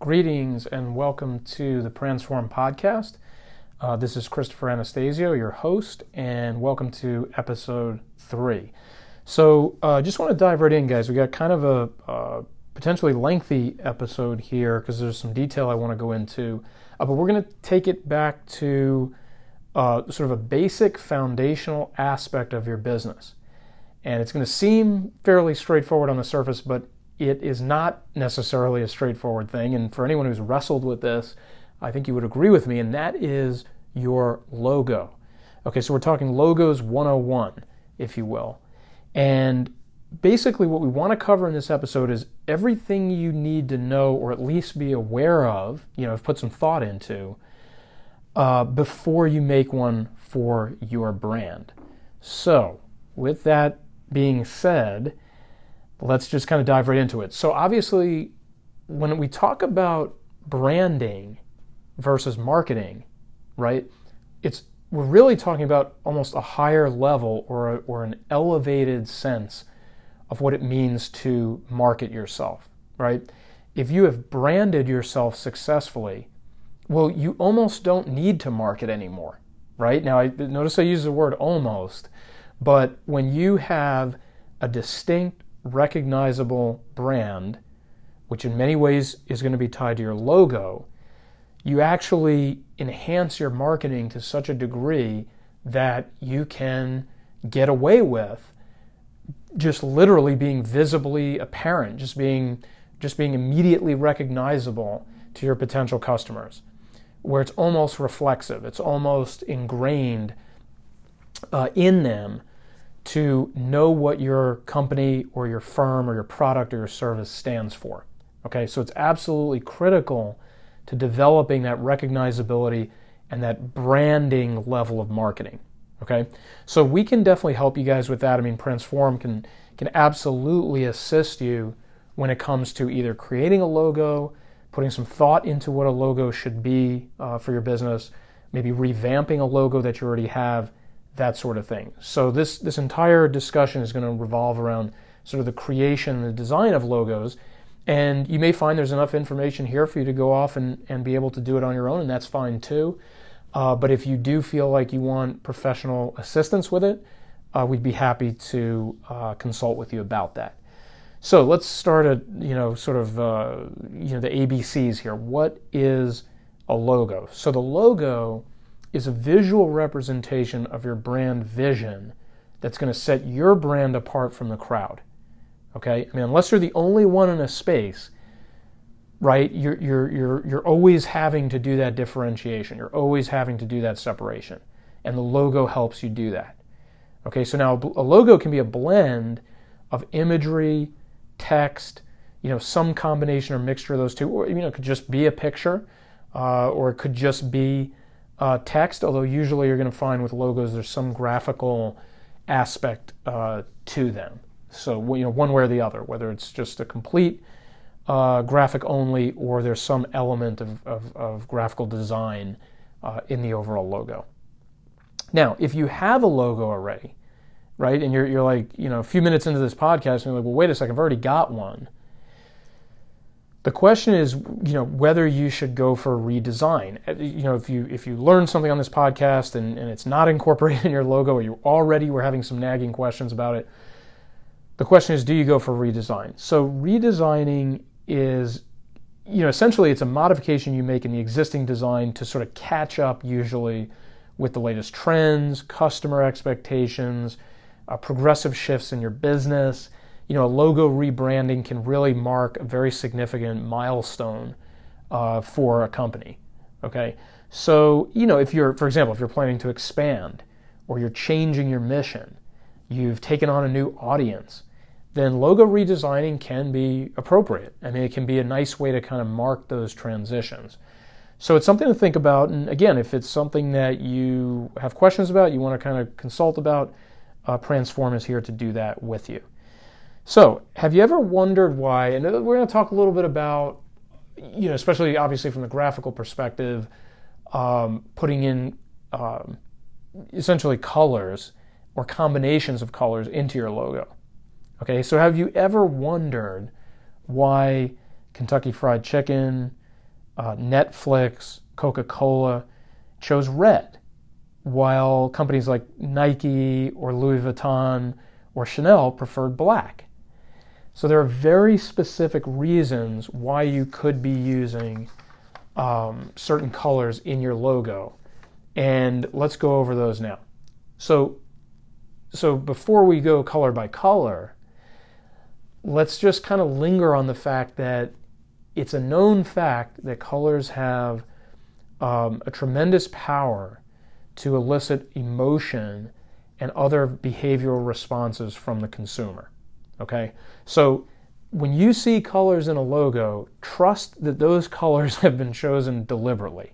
Greetings and welcome to the Transform Podcast. Uh, this is Christopher Anastasio, your host, and welcome to episode three. So, uh, just want to dive right in, guys. We got kind of a uh, potentially lengthy episode here because there's some detail I want to go into, uh, but we're going to take it back to uh, sort of a basic foundational aspect of your business. And it's going to seem fairly straightforward on the surface, but it is not necessarily a straightforward thing. And for anyone who's wrestled with this, I think you would agree with me, and that is your logo. Okay, so we're talking logos 101, if you will. And basically, what we want to cover in this episode is everything you need to know or at least be aware of, you know, have put some thought into, uh, before you make one for your brand. So, with that being said, let's just kind of dive right into it. So, obviously, when we talk about branding versus marketing, right, it's we're really talking about almost a higher level or, a, or an elevated sense of what it means to market yourself, right? If you have branded yourself successfully, well, you almost don't need to market anymore, right? Now, I notice I use the word almost, but when you have a distinct recognizable brand, which in many ways is going to be tied to your logo, you actually enhance your marketing to such a degree that you can get away with just literally being visibly apparent, just being just being immediately recognizable to your potential customers, where it's almost reflexive, it's almost ingrained uh, in them to know what your company or your firm or your product or your service stands for. Okay, so it's absolutely critical to developing that recognizability and that branding level of marketing. Okay, so we can definitely help you guys with that. I mean, Transform can can absolutely assist you when it comes to either creating a logo, putting some thought into what a logo should be uh, for your business, maybe revamping a logo that you already have, that sort of thing. So this this entire discussion is going to revolve around sort of the creation and the design of logos. And you may find there's enough information here for you to go off and, and be able to do it on your own, and that's fine too. Uh, but if you do feel like you want professional assistance with it, uh, we'd be happy to uh, consult with you about that. So let's start at you know sort of uh, you know the ABCs here. What is a logo? So the logo is a visual representation of your brand vision that's going to set your brand apart from the crowd. Okay? I mean, unless you're the only one in a space, right, you're, you're, you're, you're always having to do that differentiation. You're always having to do that separation. And the logo helps you do that. Okay, so now a logo can be a blend of imagery, text, you know, some combination or mixture of those two, or you know, it could just be a picture, uh, or it could just be uh, text, although usually you're going to find with logos there's some graphical aspect uh, to them. So you know one way or the other, whether it's just a complete uh, graphic only or there's some element of, of, of graphical design uh, in the overall logo. Now, if you have a logo already, right, and you're, you're like, you know, a few minutes into this podcast, and you're like, well, wait a second, I've already got one the question is, you know, whether you should go for redesign. Uh, you know, if you if you learn something on this podcast and, and it's not incorporated in your logo, or you already were having some nagging questions about it, the question is, do you go for redesign? So redesigning is, you know, essentially it's a modification you make in the existing design to sort of catch up, usually, with the latest trends, customer expectations, uh, progressive shifts in your business you know, a logo rebranding can really mark a very significant milestone uh, for a company. Okay, so you know, if you're, for example, if you're planning to expand or you're changing your mission, you've taken on a new audience, then logo redesigning can be appropriate. I mean, it can be a nice way to kind of mark those transitions. So it's something to think about. And again, if it's something that you have questions about, you want to kind of consult about, uh, Transform is here to do that with you. So, have you ever wondered why? And we're going to talk a little bit about, you know, especially obviously from the graphical perspective, um, putting in um, essentially colors or combinations of colors into your logo. Okay, so have you ever wondered why Kentucky Fried Chicken, uh, Netflix, Coca Cola chose red, while companies like Nike or Louis Vuitton or Chanel preferred black. So there are very specific reasons why you could be using um, certain colors in your logo. And let's go over those now. So, so before we go color by color, let's just kind of linger on the fact that it's a known fact that colors have um, a tremendous power to elicit emotion and other behavioral responses from the consumer. Okay? So when you see colors in a logo, trust that those colors have been chosen deliberately.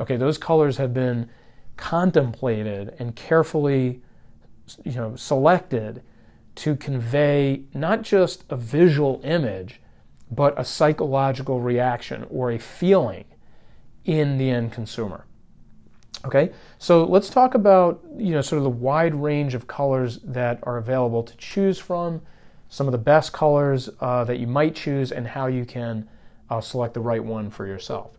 Okay, those colors have been contemplated and carefully you know selected to convey not just a visual image but a psychological reaction or a feeling in the end consumer. Okay, so let's talk about you know sort of the wide range of colors that are available to choose from, some of the best colors uh, that you might choose, and how you can uh, select the right one for yourself.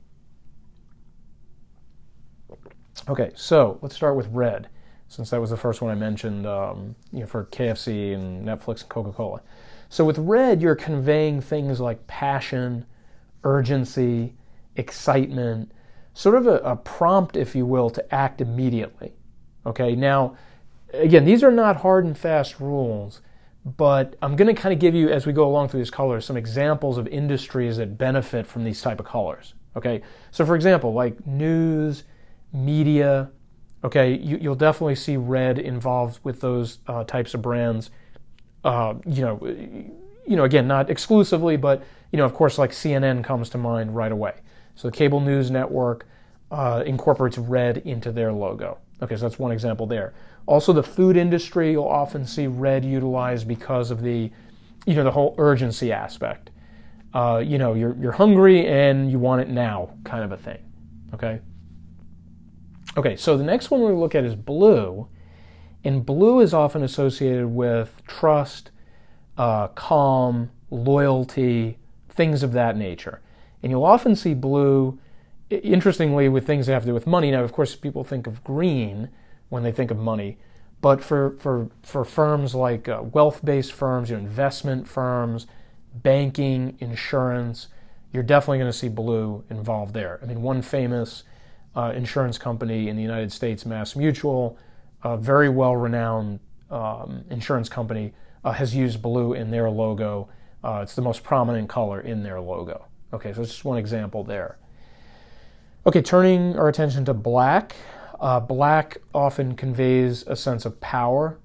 Okay, so let's start with red, since that was the first one I mentioned um, you know, for KFC and Netflix and Coca-Cola. So with red, you're conveying things like passion, urgency, excitement, sort of a, a prompt, if you will, to act immediately. Okay, now, again, these are not hard and fast rules, but I'm going to kind of give you, as we go along through these colors, some examples of industries that benefit from these type of colors. Okay, so for example, like news, media, okay, you, will definitely see red involved with those uh, types of brands. Uh, you know, you know, again, not exclusively, but you know, of course, like CNN comes to mind right away. So the cable news network uh, incorporates red into their logo. Okay, so that's one example there. Also, the food industry, you'll often see red utilized because of the, you know, the whole urgency aspect. Uh, you know, you're you're hungry and you want it now, kind of a thing. Okay. Okay, so the next one we look at is blue, and blue is often associated with trust, uh, calm, loyalty, things of that nature. And you'll often see blue, interestingly, with things that have to do with money. Now, of course, people think of green when they think of money, but for, for, for firms like uh, wealth based firms, you know, investment firms, banking, insurance, you're definitely going to see blue involved there. I mean, one famous uh, insurance company in the United States, Mass Mutual, a very well renowned um, insurance company, uh, has used blue in their logo. Uh, it's the most prominent color in their logo. Okay, so it's just one example there. Okay, turning our attention to black. Uh, black often conveys a sense of power,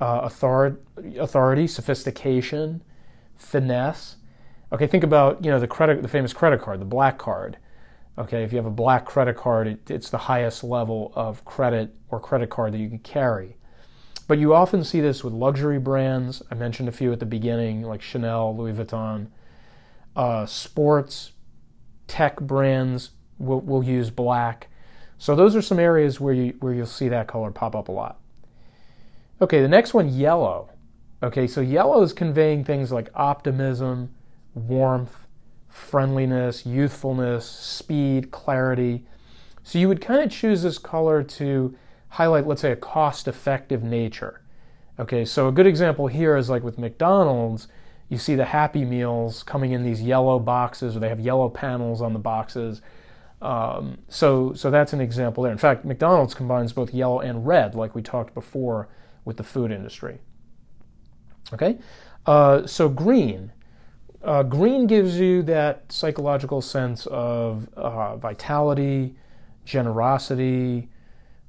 uh, authority, authority, sophistication, finesse. Okay, think about you know the credit, the famous credit card, the black card. Okay, if you have a black credit card, it, it's the highest level of credit or credit card that you can carry. But you often see this with luxury brands. I mentioned a few at the beginning, like Chanel, Louis Vuitton uh, sports, tech brands will, will use black. So those are some areas where you where you'll see that color pop up a lot. Okay, the next one, yellow. Okay, so yellow is conveying things like optimism, warmth, friendliness, youthfulness, speed, clarity. So you would kind of choose this color to highlight, let's say, a cost effective nature. Okay, so a good example here is like with McDonald's, you see the Happy Meals coming in these yellow boxes, or they have yellow panels on the boxes. Um, so, so that's an example there. In fact, McDonald's combines both yellow and red, like we talked before with the food industry. Okay, uh, so green. Uh, green gives you that psychological sense of uh, vitality, generosity,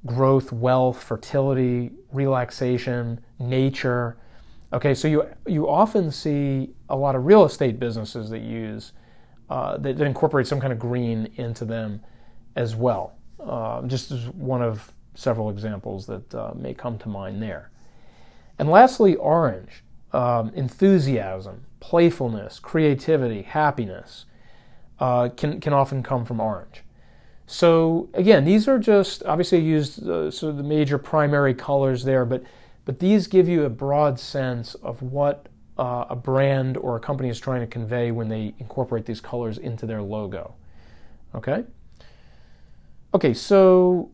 growth, wealth, fertility, relaxation, nature. Okay, so you you often see a lot of real estate businesses that use uh, that, that, incorporate some kind of green into them as well. Uh, just as one of several examples that uh, may come to mind there. And lastly, orange, um, enthusiasm, playfulness, creativity, happiness uh, can can often come from orange. So again, these are just obviously used uh, of the major primary colors there, but but these give you a broad sense of what uh, a brand or a company is trying to convey when they incorporate these colors into their logo. Okay? Okay, so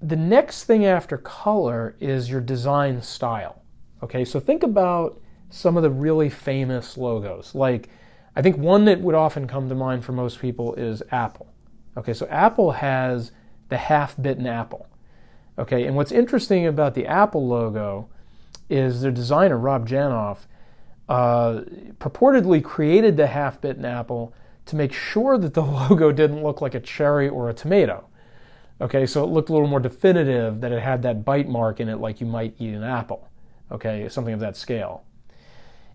the next thing after color is your design style. Okay, so think about some of the really famous logos. Like, I think one that would often come to mind for most people is Apple. Okay, so Apple has the half bitten apple. Okay, and what's interesting about the Apple logo is their designer, Rob Janoff, uh, purportedly created the half bitten apple to make sure that the logo didn't look like a cherry or a tomato. Okay, so it looked a little more definitive that it had that bite mark in it like you might eat an apple. Okay, something of that scale.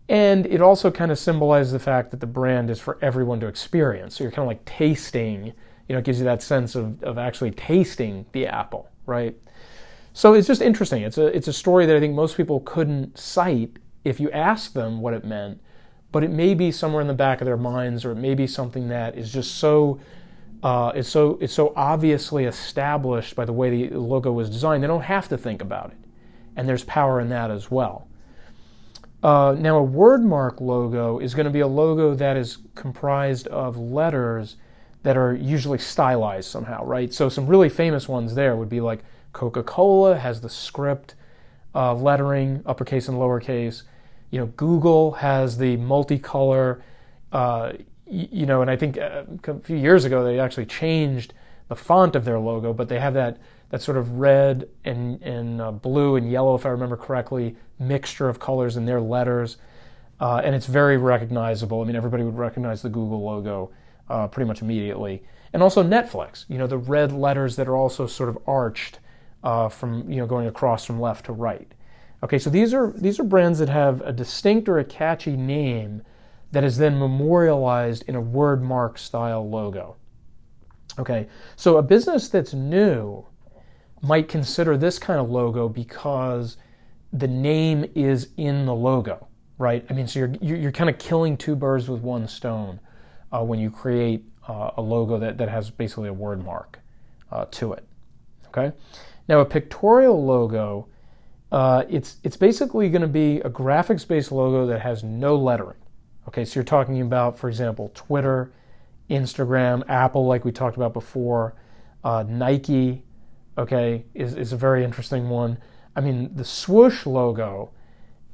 And it also kind of symbolizes the fact that the brand is for everyone to experience. So you're kind of like tasting, you know, it gives you that sense of, of actually tasting the apple, right? So it's just interesting. It's a, it's a story that I think most people couldn't cite if you ask them what it meant, but it may be somewhere in the back of their minds, or it may be something that is just so uh, it's so it's so obviously established by the way the logo was designed. They don't have to think about it, and there's power in that as well. Uh, now, a wordmark logo is going to be a logo that is comprised of letters that are usually stylized somehow, right? So, some really famous ones there would be like Coca Cola has the script uh, lettering, uppercase and lowercase. You know, Google has the multicolor uh, you know, and I think uh, a few years ago they actually changed the font of their logo, but they have that that sort of red and and uh, blue and yellow, if I remember correctly, mixture of colors in their letters, uh, and it's very recognizable. I mean, everybody would recognize the Google logo uh, pretty much immediately, and also Netflix. You know, the red letters that are also sort of arched uh, from you know going across from left to right. Okay, so these are these are brands that have a distinct or a catchy name that is then memorialized in a word mark style logo. Okay, so a business that's new might consider this kind of logo because the name is in the logo, right? I mean, so you're you're kind of killing two birds with one stone uh, when you create uh, a logo that, that has basically a word mark uh, to it. Okay, now a pictorial logo, uh, it's it's basically going to be a graphics based logo that has no lettering. Okay, so you're talking about, for example, Twitter, Instagram, Apple, like we talked about before, uh, Nike, okay, is, is a very interesting one. I mean, the swoosh logo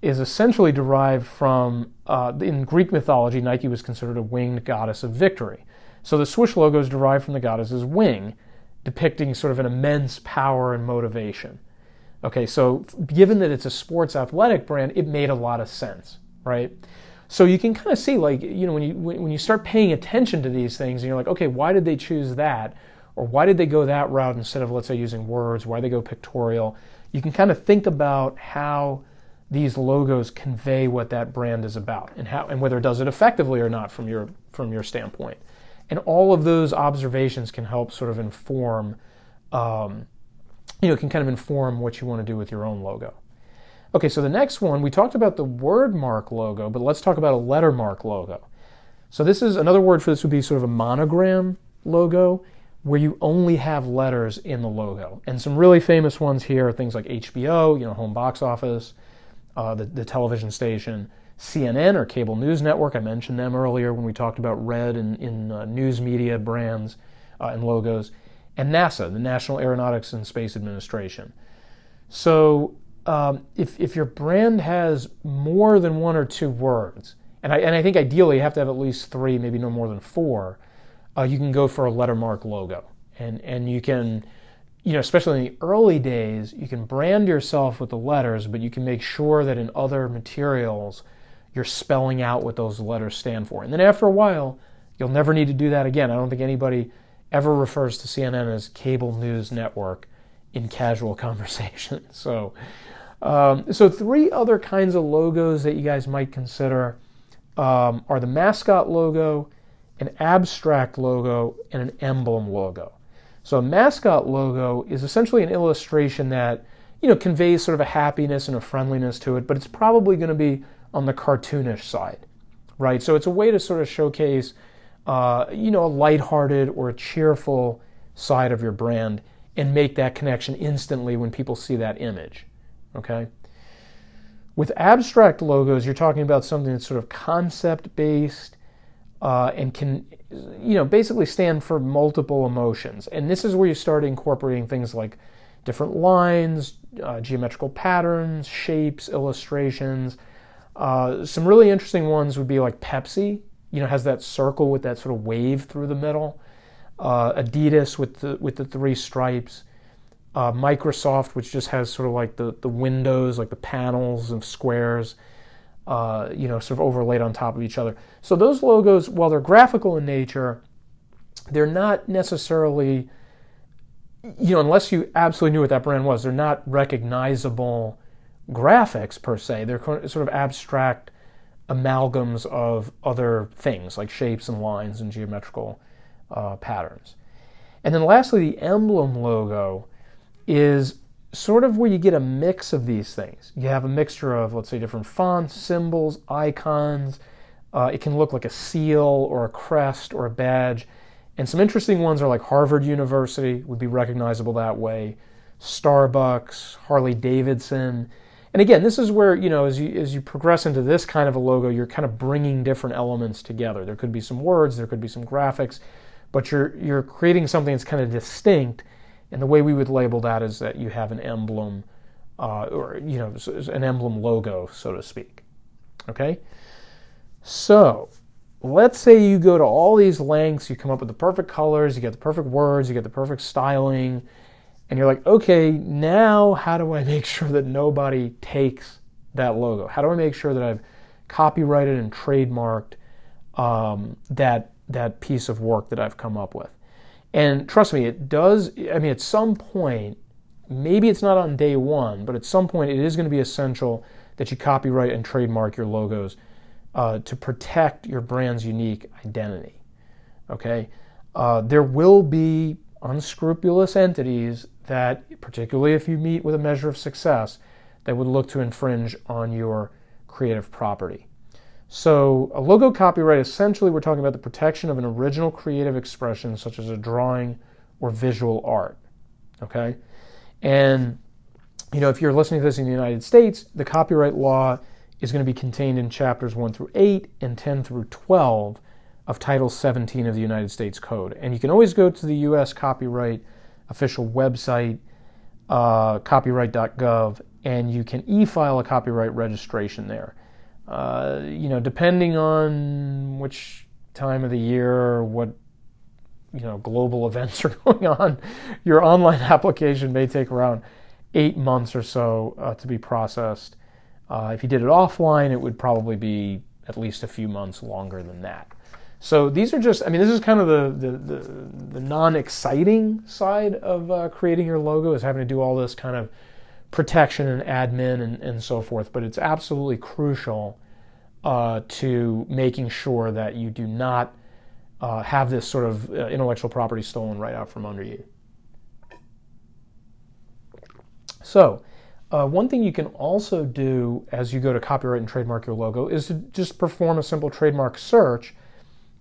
is essentially derived from, uh, in Greek mythology, Nike was considered a winged goddess of victory. So the swoosh logo is derived from the goddess's wing, depicting sort of an immense power and motivation. Okay, so given that it's a sports athletic brand, it made a lot of sense, right? So you can kind of see, like, you know, when you when you start paying attention to these things, and you're like, okay, why did they choose that, or why did they go that route instead of, let's say, using words? Why they go pictorial? You can kind of think about how these logos convey what that brand is about, and how and whether it does it effectively or not from your from your standpoint. And all of those observations can help sort of inform, um, you know, it can kind of inform what you want to do with your own logo. Okay, so the next one, we talked about the word mark logo, but let's talk about a letter mark logo. So this is another word for this would be sort of a monogram logo where you only have letters in the logo. And some really famous ones here are things like HBO, you know, home box office, uh, the, the television station, CNN or cable news network. I mentioned them earlier when we talked about red in, in uh, news media brands uh, and logos, and NASA, the National Aeronautics and Space Administration. So um, if, if your brand has more than one or two words, and I, and I think ideally you have to have at least three, maybe no more than four, uh, you can go for a lettermark logo. And, and you can, you know, especially in the early days, you can brand yourself with the letters, but you can make sure that in other materials you're spelling out what those letters stand for. And then after a while, you'll never need to do that again. I don't think anybody ever refers to CNN as cable news network in casual conversation. So, um, so, three other kinds of logos that you guys might consider um, are the mascot logo, an abstract logo, and an emblem logo. So, a mascot logo is essentially an illustration that you know conveys sort of a happiness and a friendliness to it, but it's probably going to be on the cartoonish side, right? So, it's a way to sort of showcase uh, you know a lighthearted or a cheerful side of your brand and make that connection instantly when people see that image. Okay? With abstract logos, you're talking about something that's sort of concept based. uh, and can, you know, basically stand for multiple emotions. And this is where you start incorporating things like different lines, uh, geometrical patterns, shapes, illustrations. Uh, some really interesting ones would be like Pepsi, you know, has that circle with that sort of wave through the middle. Uh, Adidas with the with the three stripes. Uh, Microsoft, which just has sort of like the, the windows, like the panels of squares, uh, you know, sort of overlaid on top of each other. So those logos, while they're graphical in nature, they're not necessarily, you know, unless you absolutely knew what that brand was, they're not recognizable graphics per se. They're sort of abstract amalgams of other things like shapes and lines and geometrical uh, patterns. And then lastly, the emblem logo is sort of where you get a mix of these things. You have a mixture of, let's say, different fonts, symbols, icons. Uh, it can look like a seal or a crest or a badge. And some interesting ones are like Harvard University would be recognizable that way, Starbucks, Harley Davidson. And again, this is where, you know, as you, as you progress into this kind of a logo, you're kind of bringing different elements together. There could be some words, there could be some graphics, but you're, you're creating something that's kind of distinct and the way we would label that is that you have an emblem, uh, or you know, an emblem logo, so to speak. Okay. So let's say you go to all these lengths, you come up with the perfect colors, you get the perfect words, you get the perfect styling, and you're like, okay, now how do I make sure that nobody takes that logo? How do I make sure that I've copyrighted and trademarked um, that that piece of work that I've come up with? And trust me, it does. I mean, at some point, maybe it's not on day one, but at some point, it is going to be essential that you copyright and trademark your logos uh, to protect your brand's unique identity. Okay? Uh, there will be unscrupulous entities that, particularly if you meet with a measure of success, that would look to infringe on your creative property. So, a logo copyright essentially, we're talking about the protection of an original creative expression, such as a drawing or visual art. Okay? And, you know, if you're listening to this in the United States, the copyright law is going to be contained in chapters 1 through 8 and 10 through 12 of Title 17 of the United States Code. And you can always go to the U.S. copyright official website, uh, copyright.gov, and you can e file a copyright registration there. Uh, you know, depending on which time of the year or what you know global events are going on, your online application may take around eight months or so uh, to be processed. Uh, if you did it offline, it would probably be at least a few months longer than that. So these are just, I mean, this is kind of the, the, the, the non exciting side of uh, creating your logo, is having to do all this kind of protection and admin and, and so forth, but it's absolutely crucial uh, to making sure that you do not uh, have this sort of uh, intellectual property stolen right out from under you. So, uh, one thing you can also do as you go to copyright and trademark your logo is to just perform a simple trademark search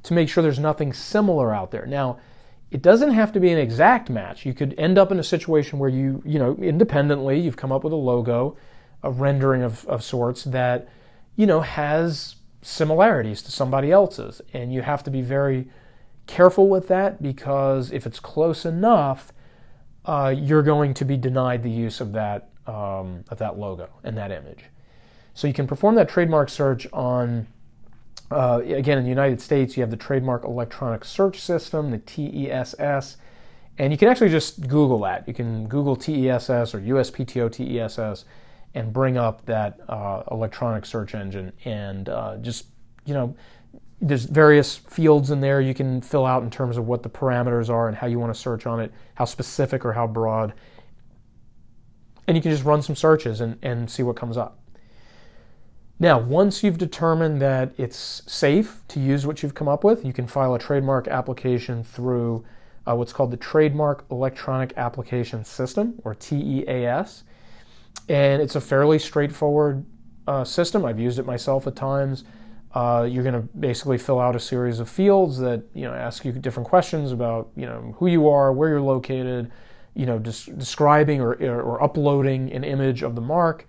to make sure there's nothing similar out there. Now, it doesn't have to be an exact match. You could end up in a situation where you, you know, independently, you've come up with a logo, a rendering of, of sorts that, you know, has similarities to somebody else's. And you have to be very careful with that because if it's close enough, uh, you're going to be denied the use of that, um, of that logo and that image. So you can perform that trademark search on uh, again, in the United States, you have the Trademark Electronic Search System, the TESS, and you can actually just Google that. You can Google TESS or USPTO TESS and bring up that uh, electronic search engine and uh, just, you know, there's various fields in there you can fill out in terms of what the parameters are and how you want to search on it, how specific or how broad. And you can just run some searches and, and see what comes up. Now, once you've determined that it's safe to use what you've come up with, you can file a trademark application through uh, what's called the Trademark Electronic Application System, or TEAS. And it's a fairly straightforward uh, system. I've used it myself at times. Uh, you're going to basically fill out a series of fields that you know ask you different questions about you know who you are, where you're located, you know, des- describing or, or uploading an image of the mark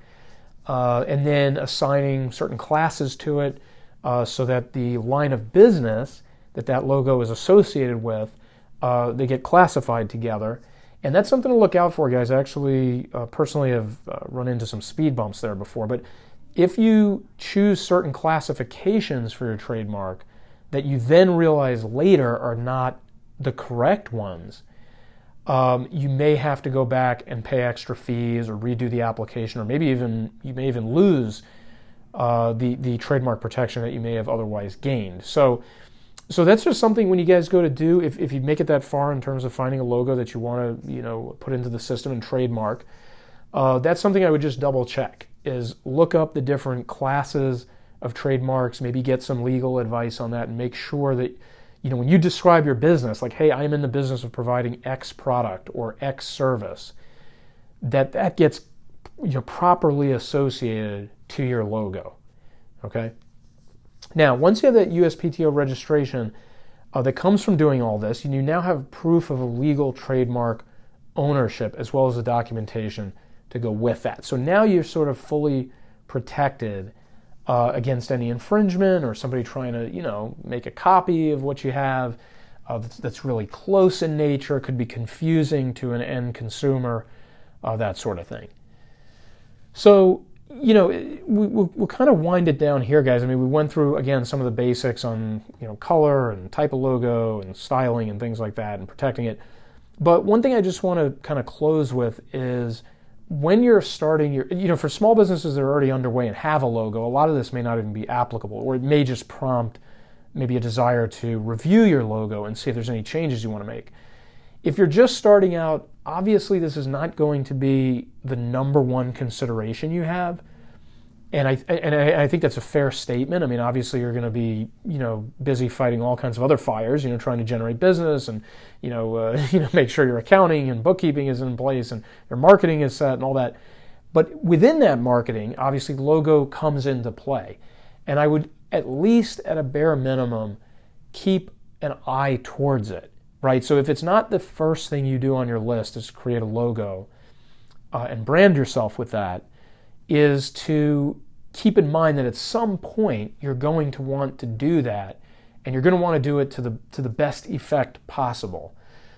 uh, and then assigning certain classes to it, uh, so that the line of business that that logo is associated with, uh, they get classified together. And that's something to look out for, guys. I actually uh, personally have uh, run into some speed bumps there before. But if you choose certain classifications for your trademark that you then realize later are not the correct ones, um, you may have to go back and pay extra fees or redo the application, or maybe even you may even lose uh, the the trademark protection that you may have otherwise gained. So, so that's just something when you guys go to do if, if you make it that far in terms of finding a logo that you want to you know put into the system and trademark. Uh, that's something I would just double check. Is look up the different classes of trademarks, maybe get some legal advice on that, and make sure that you know, when you describe your business, like, hey, I'm in the business of providing X product or X service, that that gets you know, properly associated to your logo. Okay? Now, once you have that USPTO registration uh, that comes from doing all this, and you now have proof of a legal trademark ownership as well as the documentation to go with that. So now you're sort of fully protected uh, against any infringement or somebody trying to, you know, make a copy of what you have uh, that's, that's, really close in nature, could be confusing to an end consumer, uh, that sort of thing. So, you know, we, we'll, we'll kind of wind it down here, guys. I mean, we went through, again, some of the basics on, you know, color and type of logo and styling and things like that and protecting it. But one thing I just want to kind of close with is when you're starting your, you know, for small businesses that are already underway and have a logo, a lot of this may not even be applicable, or it may just prompt maybe a desire to review your logo and see if there's any changes you want to make. If you're just starting out, obviously this is not going to be the number one consideration you have and I and I, think that's a fair statement. I mean, obviously you're going to be you know busy fighting all kinds of other fires, you know, trying to generate business and you know uh, you know make sure your accounting and bookkeeping is in place and your marketing is set and all that. But within that marketing, obviously logo comes into play, and I would at least at a bare minimum keep an eye towards it, right? So if it's not the first thing you do on your list is create a logo uh, and brand yourself with that is to keep in mind that at some point you're going to want to do that and you're going to want to do it to the to the best effect possible.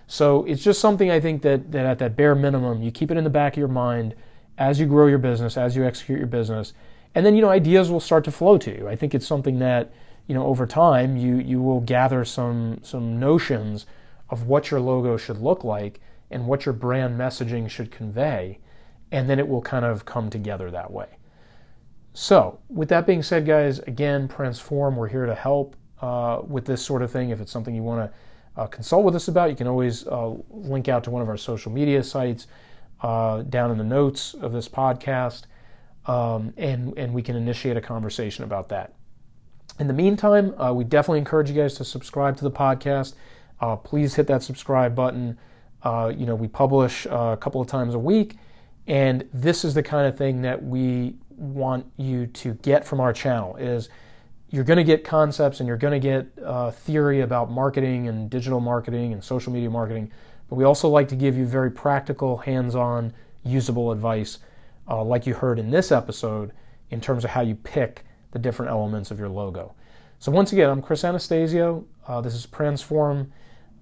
So it's just something I think that, that at that bare minimum you keep it in the back of your mind as you grow your business, as you execute your business, and then you know ideas will start to flow to you. I think it's something that you know over time you you will gather some some notions of what your logo should look like and what your brand messaging should convey and then it will kind of come together that way. So, with that being said, guys, again, Transform, we're here to help uh, with this sort of thing. If it's something you want to uh, consult with us about, you can always uh, link out to one of our social media sites uh, down in the notes of this podcast, um, and, and we can initiate a conversation about that. In the meantime, uh, we definitely encourage you guys to subscribe to the podcast. Uh, please hit that subscribe button. you know, we publish a couple of times a week and this is the kind of thing that we want you to get from our channel is you're going to get concepts and you're going to get uh, theory about marketing and digital marketing and social media marketing but we also like to give you very practical hands-on usable advice uh, like you heard in this episode in terms of how you pick the different elements of your logo. So once again i'm chris anastasio. Uh, this is transform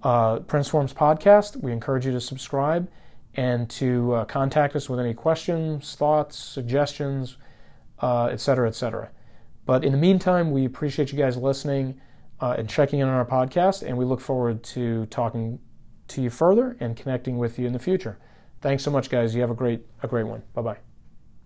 uh, Transform's podcast. We encourage you to subscribe and to uh, contact us with any questions, thoughts, suggestions, uh, et cetera, et cetera. But in the meantime, we appreciate you guys listening uh, and checking in on our podcast, and we look forward to talking to you further and connecting with you in the future. Thanks so much, guys. You have a great a great one. Bye bye.